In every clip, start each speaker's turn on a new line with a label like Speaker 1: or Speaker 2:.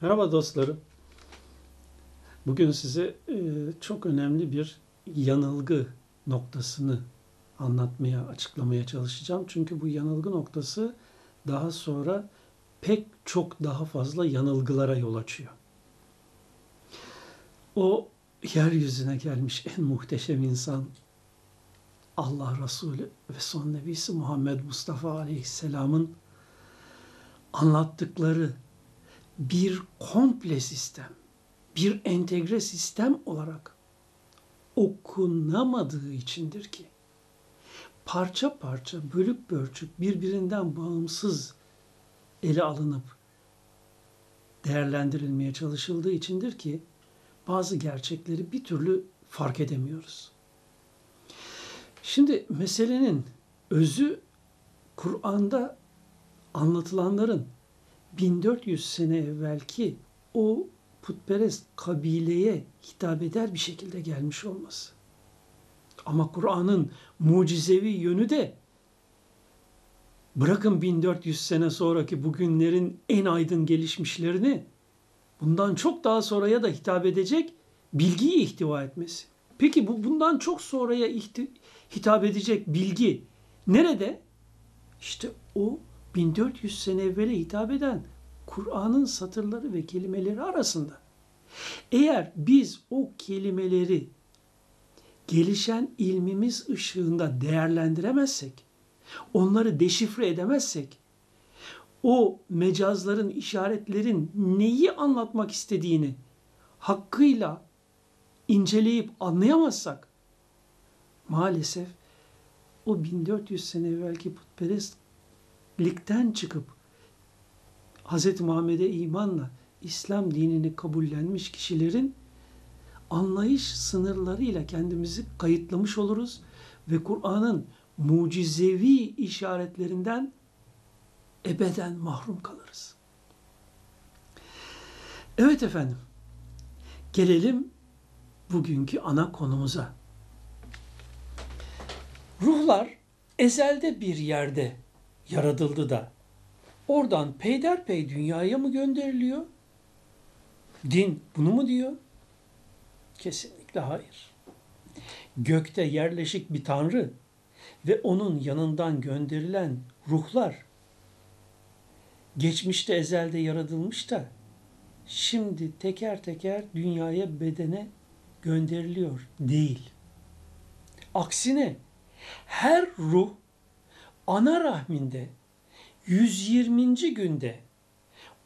Speaker 1: Merhaba dostlarım. Bugün size e, çok önemli bir yanılgı noktasını anlatmaya, açıklamaya çalışacağım. Çünkü bu yanılgı noktası daha sonra pek çok daha fazla yanılgılara yol açıyor. O yeryüzüne gelmiş en muhteşem insan Allah Resulü ve son nebisi Muhammed Mustafa Aleyhisselam'ın anlattıkları bir komple sistem, bir entegre sistem olarak okunamadığı içindir ki parça parça, bölük bölçük birbirinden bağımsız ele alınıp değerlendirilmeye çalışıldığı içindir ki bazı gerçekleri bir türlü fark edemiyoruz. Şimdi meselenin özü Kur'an'da anlatılanların 1400 sene evvelki o putperest kabileye hitap eder bir şekilde gelmiş olması. Ama Kur'an'ın mucizevi yönü de bırakın 1400 sene sonraki bugünlerin en aydın gelişmişlerini bundan çok daha sonraya da hitap edecek bilgiyi ihtiva etmesi. Peki bu bundan çok sonraya hitap edecek bilgi nerede? İşte o 1400 sene evvele hitap eden Kur'an'ın satırları ve kelimeleri arasında. Eğer biz o kelimeleri gelişen ilmimiz ışığında değerlendiremezsek, onları deşifre edemezsek, o mecazların, işaretlerin neyi anlatmak istediğini hakkıyla inceleyip anlayamazsak, maalesef o 1400 sene evvelki putperestlikten çıkıp Hz. Muhammed'e imanla İslam dinini kabullenmiş kişilerin anlayış sınırlarıyla kendimizi kayıtlamış oluruz ve Kur'an'ın mucizevi işaretlerinden ebeden mahrum kalırız. Evet efendim. Gelelim bugünkü ana konumuza. Ruhlar ezelde bir yerde yaratıldı da oradan peyderpey dünyaya mı gönderiliyor? Din bunu mu diyor? Kesinlikle hayır. Gökte yerleşik bir tanrı ve onun yanından gönderilen ruhlar geçmişte ezelde yaratılmış da şimdi teker teker dünyaya bedene gönderiliyor değil. Aksine her ruh ana rahminde 120. günde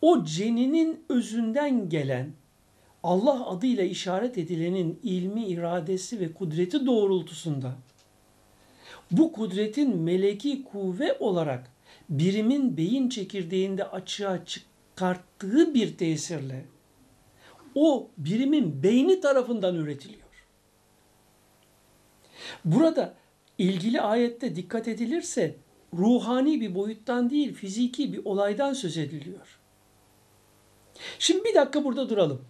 Speaker 1: o ceninin özünden gelen Allah adıyla işaret edilenin ilmi, iradesi ve kudreti doğrultusunda bu kudretin meleki kuvve olarak birimin beyin çekirdeğinde açığa çıkarttığı bir tesirle o birimin beyni tarafından üretiliyor. Burada ilgili ayette dikkat edilirse ruhani bir boyuttan değil fiziki bir olaydan söz ediliyor. Şimdi bir dakika burada duralım.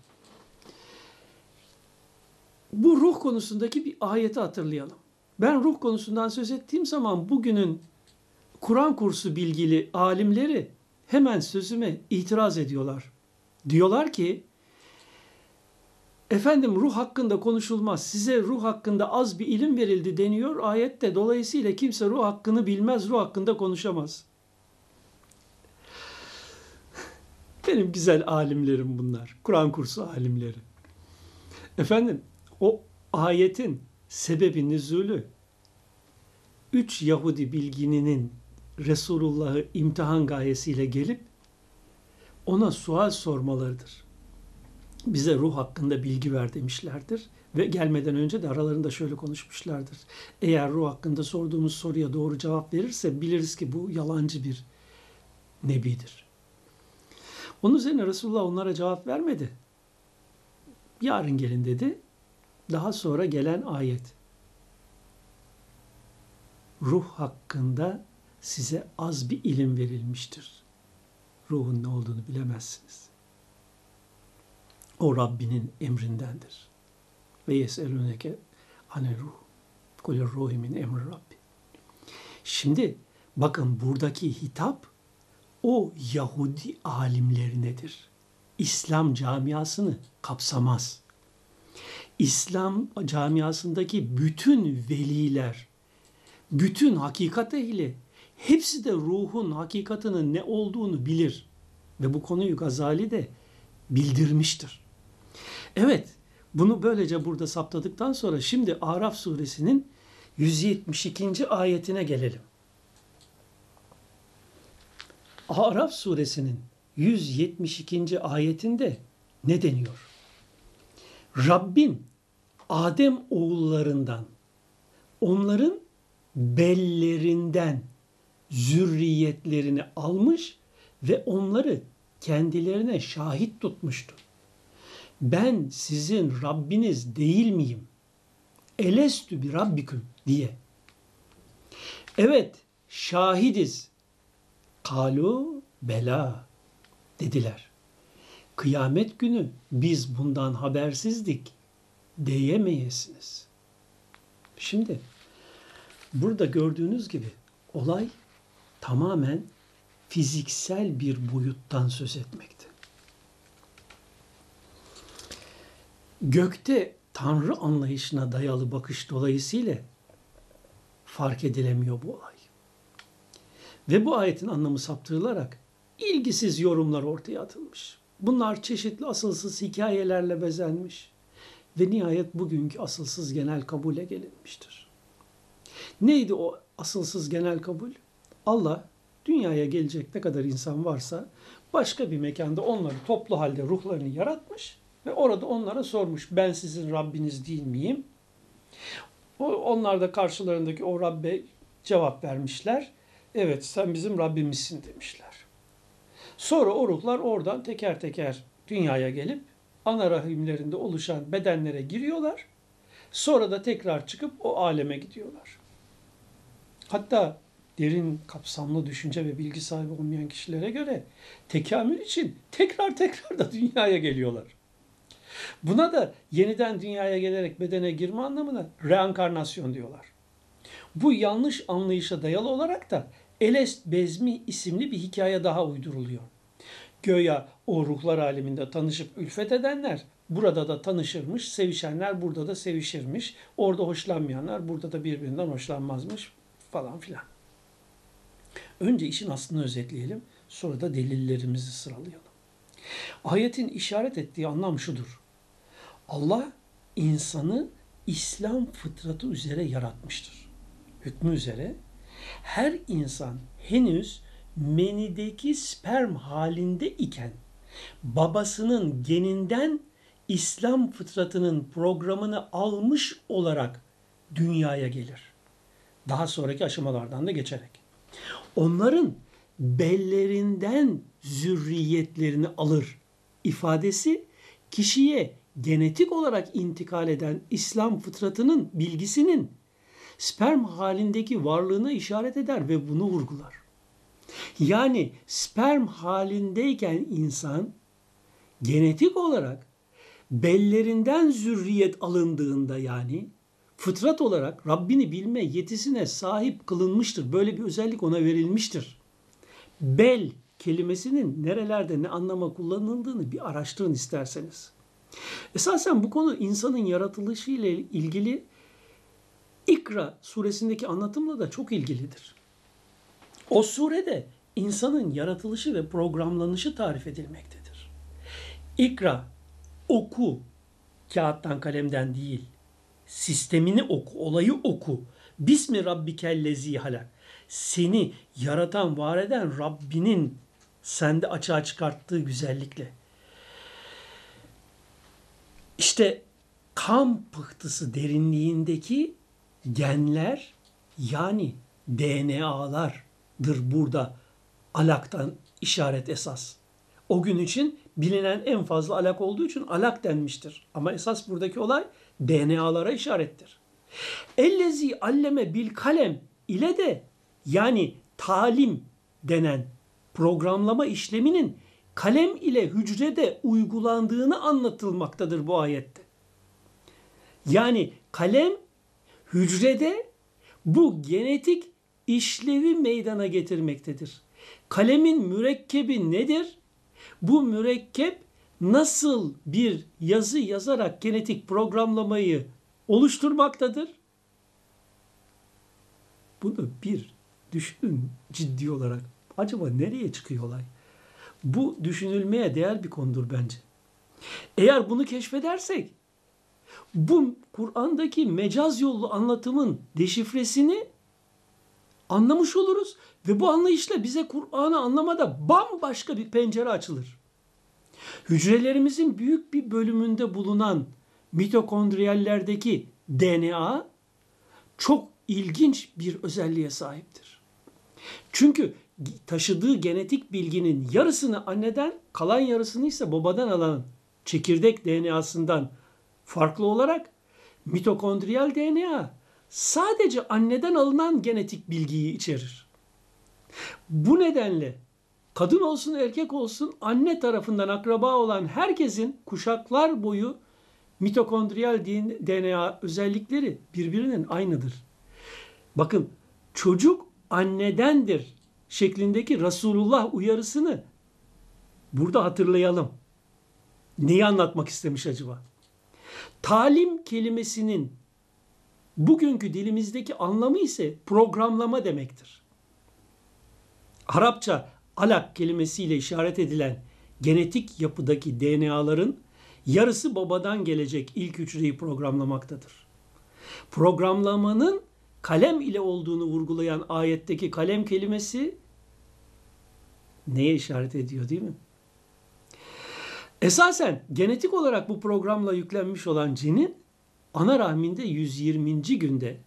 Speaker 1: Bu ruh konusundaki bir ayeti hatırlayalım. Ben ruh konusundan söz ettiğim zaman bugünün Kur'an kursu bilgili alimleri hemen sözüme itiraz ediyorlar. Diyorlar ki efendim ruh hakkında konuşulmaz. Size ruh hakkında az bir ilim verildi deniyor ayette. Dolayısıyla kimse ruh hakkını bilmez, ruh hakkında konuşamaz. Benim güzel alimlerim bunlar. Kur'an kursu alimleri. Efendim o ayetin sebebi nüzulü üç Yahudi bilgininin Resulullah'ı imtihan gayesiyle gelip ona sual sormalarıdır. Bize ruh hakkında bilgi ver demişlerdir ve gelmeden önce de aralarında şöyle konuşmuşlardır. Eğer ruh hakkında sorduğumuz soruya doğru cevap verirse biliriz ki bu yalancı bir nebidir. Onun üzerine Resulullah onlara cevap vermedi. Yarın gelin dedi. Daha sonra gelen ayet. Ruh hakkında size az bir ilim verilmiştir. Ruhun ne olduğunu bilemezsiniz. O Rabbinin emrindendir. Ve yeseluneke ane ruh. Kulü ruhi min emri Rabbi. Şimdi bakın buradaki hitap o Yahudi alimlerinedir. İslam camiasını kapsamaz. İslam camiasındaki bütün veliler, bütün hakikat ehli hepsi de ruhun hakikatının ne olduğunu bilir. Ve bu konuyu Gazali de bildirmiştir. Evet, bunu böylece burada saptadıktan sonra şimdi Araf suresinin 172. ayetine gelelim. Araf suresinin 172. ayetinde ne deniyor? Rabbin Adem oğullarından onların bellerinden zürriyetlerini almış ve onları kendilerine şahit tutmuştu. Ben sizin Rabbiniz değil miyim? Elestü bir Rabbiküm diye. Evet, şahidiz. Kalu bela dediler. Kıyamet günü biz bundan habersizdik diyemeyesiniz. Şimdi burada gördüğünüz gibi olay tamamen fiziksel bir boyuttan söz etmekte. Gökte Tanrı anlayışına dayalı bakış dolayısıyla fark edilemiyor bu olay. Ve bu ayetin anlamı saptırılarak ilgisiz yorumlar ortaya atılmış. Bunlar çeşitli asılsız hikayelerle bezenmiş ve nihayet bugünkü asılsız genel kabule gelinmiştir. Neydi o asılsız genel kabul? Allah dünyaya gelecek ne kadar insan varsa başka bir mekanda onları toplu halde ruhlarını yaratmış ve orada onlara sormuş ben sizin Rabbiniz değil miyim? Onlar da karşılarındaki o Rabbe cevap vermişler. Evet sen bizim Rabbimizsin demişler. Sonra o ruhlar oradan teker teker dünyaya gelip ana rahimlerinde oluşan bedenlere giriyorlar. Sonra da tekrar çıkıp o aleme gidiyorlar. Hatta derin kapsamlı düşünce ve bilgi sahibi olmayan kişilere göre tekamül için tekrar tekrar da dünyaya geliyorlar. Buna da yeniden dünyaya gelerek bedene girme anlamına reenkarnasyon diyorlar. Bu yanlış anlayışa dayalı olarak da Elest Bezmi isimli bir hikaye daha uyduruluyor. Göya o ruhlar aleminde tanışıp ülfet edenler burada da tanışırmış, sevişenler burada da sevişirmiş, orada hoşlanmayanlar burada da birbirinden hoşlanmazmış falan filan. Önce işin aslını özetleyelim, sonra da delillerimizi sıralayalım. Ayetin işaret ettiği anlam şudur. Allah insanı İslam fıtratı üzere yaratmıştır. Hükmü üzere her insan henüz menideki sperm halinde iken babasının geninden İslam fıtratının programını almış olarak dünyaya gelir. Daha sonraki aşamalardan da geçerek. Onların bellerinden zürriyetlerini alır ifadesi kişiye genetik olarak intikal eden İslam fıtratının bilgisinin sperm halindeki varlığına işaret eder ve bunu vurgular. Yani sperm halindeyken insan genetik olarak bellerinden zürriyet alındığında yani fıtrat olarak Rabbini bilme yetisine sahip kılınmıştır. Böyle bir özellik ona verilmiştir. Bel kelimesinin nerelerde ne anlama kullanıldığını bir araştırın isterseniz. Esasen bu konu insanın yaratılışı ile ilgili İkra suresindeki anlatımla da çok ilgilidir. O surede insanın yaratılışı ve programlanışı tarif edilmektedir. İkra, oku, kağıttan kalemden değil, sistemini oku, olayı oku. Bismi rabbikellezi halak. Seni yaratan, var eden Rabbinin sende açığa çıkarttığı güzellikle. İşte kan pıhtısı derinliğindeki genler yani DNA'lardır burada alaktan işaret esas. O gün için bilinen en fazla alak olduğu için alak denmiştir. Ama esas buradaki olay DNA'lara işarettir. Ellezi alleme bil kalem ile de yani talim denen programlama işleminin kalem ile hücrede uygulandığını anlatılmaktadır bu ayette. Yani kalem hücrede bu genetik işlevi meydana getirmektedir. Kalemin mürekkebi nedir? Bu mürekkep nasıl bir yazı yazarak genetik programlamayı oluşturmaktadır? Bunu bir düşünün ciddi olarak. Acaba nereye çıkıyor olay? Bu düşünülmeye değer bir konudur bence. Eğer bunu keşfedersek bu Kur'an'daki mecaz yollu anlatımın deşifresini anlamış oluruz ve bu anlayışla bize Kur'an'ı anlamada bambaşka bir pencere açılır. Hücrelerimizin büyük bir bölümünde bulunan mitokondriyallerdeki DNA çok ilginç bir özelliğe sahiptir. Çünkü taşıdığı genetik bilginin yarısını anneden, kalan yarısını ise babadan alan çekirdek DNA'sından farklı olarak mitokondriyal DNA sadece anneden alınan genetik bilgiyi içerir. Bu nedenle kadın olsun erkek olsun anne tarafından akraba olan herkesin kuşaklar boyu mitokondriyal DNA özellikleri birbirinin aynıdır. Bakın çocuk annedendir şeklindeki Resulullah uyarısını burada hatırlayalım. Neyi anlatmak istemiş acaba? Talim kelimesinin bugünkü dilimizdeki anlamı ise programlama demektir. Arapça alak kelimesiyle işaret edilen genetik yapıdaki DNA'ların yarısı babadan gelecek ilk hücreyi programlamaktadır. Programlamanın kalem ile olduğunu vurgulayan ayetteki kalem kelimesi neye işaret ediyor değil mi? Esasen genetik olarak bu programla yüklenmiş olan cinin ana rahminde 120. günde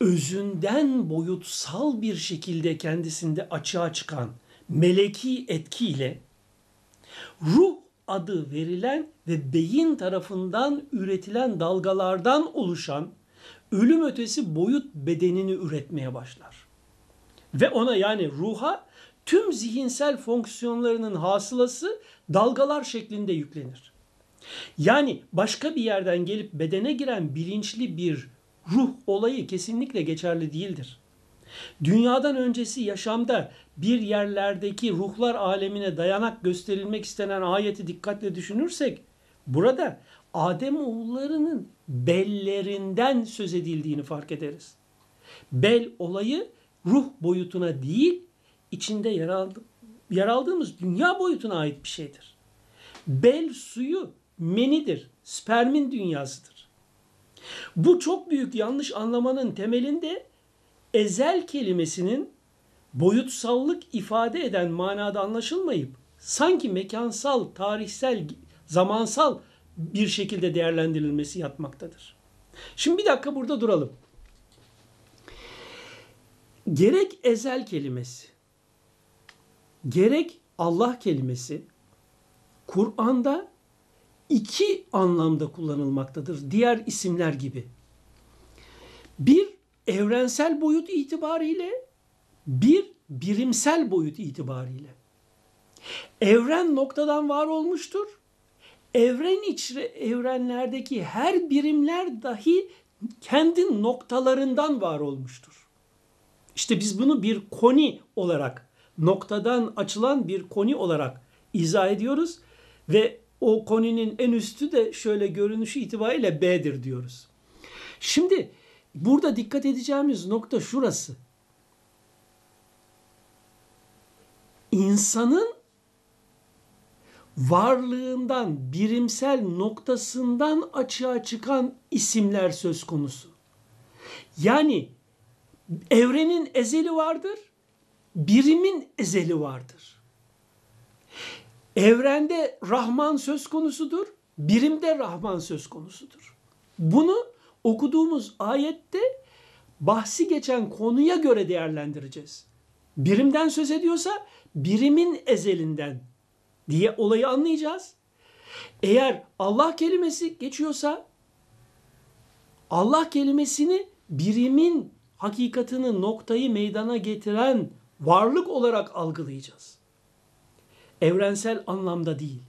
Speaker 1: özünden boyutsal bir şekilde kendisinde açığa çıkan meleki etkiyle ruh adı verilen ve beyin tarafından üretilen dalgalardan oluşan ölüm ötesi boyut bedenini üretmeye başlar. Ve ona yani ruha tüm zihinsel fonksiyonlarının hasılası dalgalar şeklinde yüklenir. Yani başka bir yerden gelip bedene giren bilinçli bir ruh olayı kesinlikle geçerli değildir. Dünyadan öncesi yaşamda bir yerlerdeki ruhlar alemine dayanak gösterilmek istenen ayeti dikkatle düşünürsek burada Adem oğullarının bellerinden söz edildiğini fark ederiz. Bel olayı ruh boyutuna değil, içinde yer, aldı, yer aldığımız dünya boyutuna ait bir şeydir. Bel suyu menidir, spermin dünyasıdır. Bu çok büyük yanlış anlamanın temelinde ezel kelimesinin boyutsallık ifade eden manada anlaşılmayıp sanki mekansal, tarihsel, zamansal bir şekilde değerlendirilmesi yatmaktadır. Şimdi bir dakika burada duralım. Gerek ezel kelimesi, gerek Allah kelimesi Kur'an'da iki anlamda kullanılmaktadır. Diğer isimler gibi. Bir evrensel boyut itibariyle, bir birimsel boyut itibariyle. Evren noktadan var olmuştur. Evren içre evrenlerdeki her birimler dahi kendi noktalarından var olmuştur. İşte biz bunu bir koni olarak, noktadan açılan bir koni olarak izah ediyoruz ve o koninin en üstü de şöyle görünüşü itibariyle B'dir diyoruz. Şimdi burada dikkat edeceğimiz nokta şurası. İnsanın varlığından, birimsel noktasından açığa çıkan isimler söz konusu. Yani evrenin ezeli vardır, birimin ezeli vardır. Evrende Rahman söz konusudur, birimde Rahman söz konusudur. Bunu okuduğumuz ayette bahsi geçen konuya göre değerlendireceğiz. Birimden söz ediyorsa birimin ezelinden diye olayı anlayacağız. Eğer Allah kelimesi geçiyorsa Allah kelimesini birimin hakikatini noktayı meydana getiren varlık olarak algılayacağız. Evrensel anlamda değil.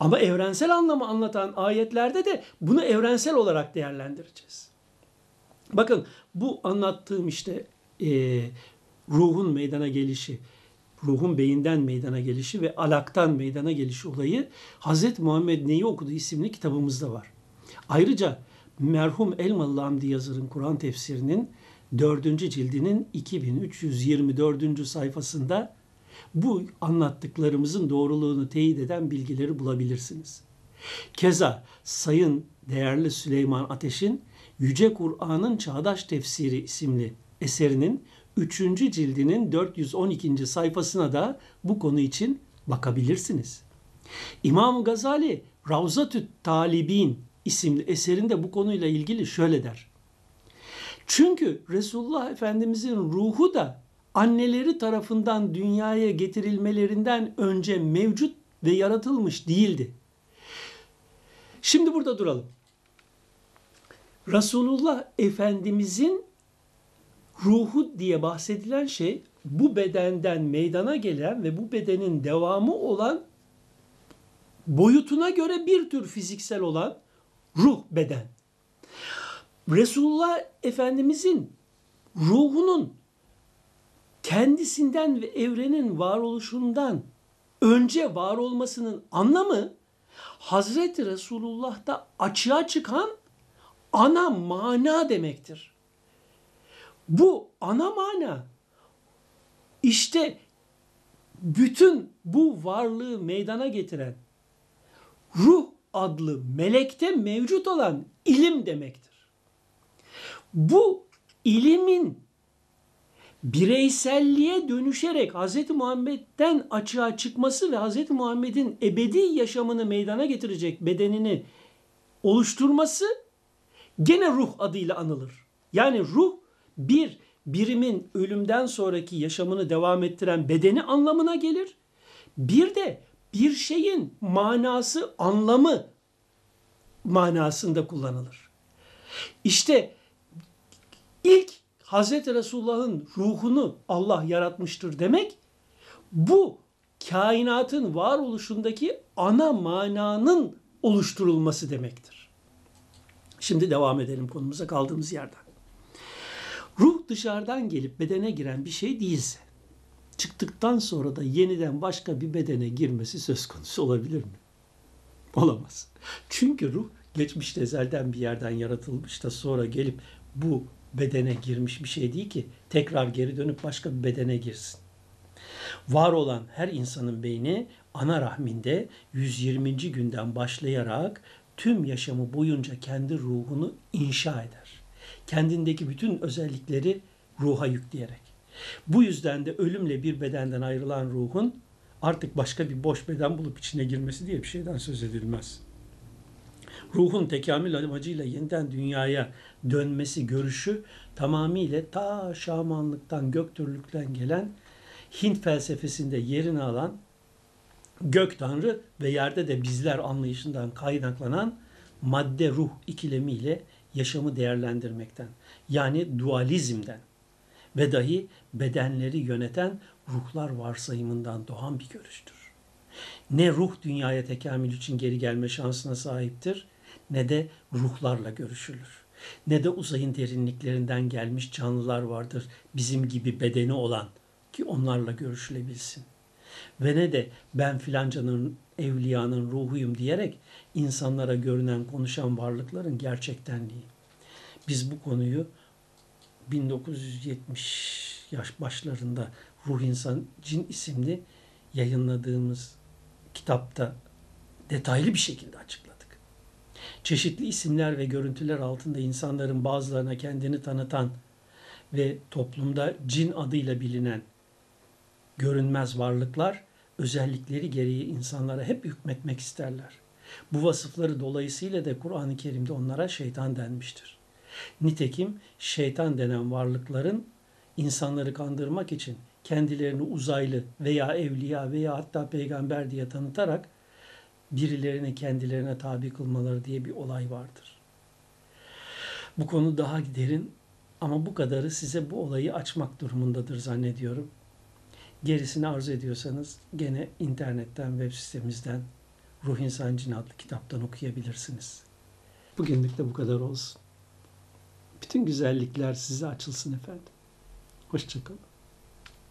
Speaker 1: Ama evrensel anlamı anlatan ayetlerde de bunu evrensel olarak değerlendireceğiz. Bakın bu anlattığım işte e, ruhun meydana gelişi, ruhun beyinden meydana gelişi ve alaktan meydana gelişi olayı Hazreti Muhammed Neyi Okudu isimli kitabımızda var. Ayrıca merhum Elmalı Hamdi Yazır'ın Kur'an tefsirinin 4. cildinin 2324. sayfasında bu anlattıklarımızın doğruluğunu teyit eden bilgileri bulabilirsiniz. Keza Sayın değerli Süleyman Ateş'in Yüce Kur'an'ın Çağdaş Tefsiri isimli eserinin 3. cildinin 412. sayfasına da bu konu için bakabilirsiniz. İmam Gazali Ravzatü Talibin isimli eserinde bu konuyla ilgili şöyle der. Çünkü Resulullah Efendimizin ruhu da anneleri tarafından dünyaya getirilmelerinden önce mevcut ve yaratılmış değildi. Şimdi burada duralım. Resulullah Efendimizin ruhu diye bahsedilen şey bu bedenden meydana gelen ve bu bedenin devamı olan boyutuna göre bir tür fiziksel olan ruh beden. Resulullah Efendimizin ruhunun kendisinden ve evrenin varoluşundan önce var olmasının anlamı Hazreti Resulullah'ta açığa çıkan ana mana demektir. Bu ana mana işte bütün bu varlığı meydana getiren ruh adlı melekte mevcut olan ilim demektir. Bu ilimin bireyselliğe dönüşerek Hz. Muhammed'den açığa çıkması ve Hz. Muhammed'in ebedi yaşamını meydana getirecek bedenini oluşturması gene ruh adıyla anılır. Yani ruh bir birimin ölümden sonraki yaşamını devam ettiren bedeni anlamına gelir. Bir de bir şeyin manası, anlamı manasında kullanılır. İşte ilk Hazreti Resulullah'ın ruhunu Allah yaratmıştır demek bu kainatın varoluşundaki ana mananın oluşturulması demektir. Şimdi devam edelim konumuza kaldığımız yerden. Ruh dışarıdan gelip bedene giren bir şey değilse, çıktıktan sonra da yeniden başka bir bedene girmesi söz konusu olabilir mi? Olamaz. Çünkü ruh geçmişte ezelden bir yerden yaratılmış da sonra gelip bu bedene girmiş bir şey değil ki tekrar geri dönüp başka bir bedene girsin. Var olan her insanın beyni ana rahminde 120. günden başlayarak tüm yaşamı boyunca kendi ruhunu inşa eder. Kendindeki bütün özellikleri ruha yükleyerek. Bu yüzden de ölümle bir bedenden ayrılan ruhun artık başka bir boş beden bulup içine girmesi diye bir şeyden söz edilmez. Ruhun tekamül amacıyla yeniden dünyaya dönmesi görüşü tamamıyla ta şamanlıktan, göktürlükten gelen Hint felsefesinde yerini alan gök tanrı ve yerde de bizler anlayışından kaynaklanan madde ruh ikilemiyle yaşamı değerlendirmekten yani dualizmden ve dahi bedenleri yöneten ruhlar varsayımından doğan bir görüştür. Ne ruh dünyaya tekamül için geri gelme şansına sahiptir ne de ruhlarla görüşülür. Ne de uzayın derinliklerinden gelmiş canlılar vardır bizim gibi bedeni olan ki onlarla görüşülebilsin. Ve ne de ben filancanın evliyanın ruhuyum diyerek insanlara görünen konuşan varlıkların gerçektenliği. Biz bu konuyu 1970 yaş başlarında Ruh İnsan Cin isimli yayınladığımız kitapta detaylı bir şekilde açıkladık. Çeşitli isimler ve görüntüler altında insanların bazılarına kendini tanıtan ve toplumda cin adıyla bilinen görünmez varlıklar özellikleri gereği insanlara hep hükmetmek isterler. Bu vasıfları dolayısıyla da Kur'an-ı Kerim'de onlara şeytan denmiştir. Nitekim şeytan denen varlıkların insanları kandırmak için kendilerini uzaylı veya evliya veya hatta peygamber diye tanıtarak birilerini kendilerine tabi kılmaları diye bir olay vardır. Bu konu daha derin ama bu kadarı size bu olayı açmak durumundadır zannediyorum. Gerisini arzu ediyorsanız gene internetten, web sitemizden Ruh İnsan Cin adlı kitaptan okuyabilirsiniz. Bugünlük de bu kadar olsun. Bütün güzellikler size açılsın efendim. Hoşçakalın.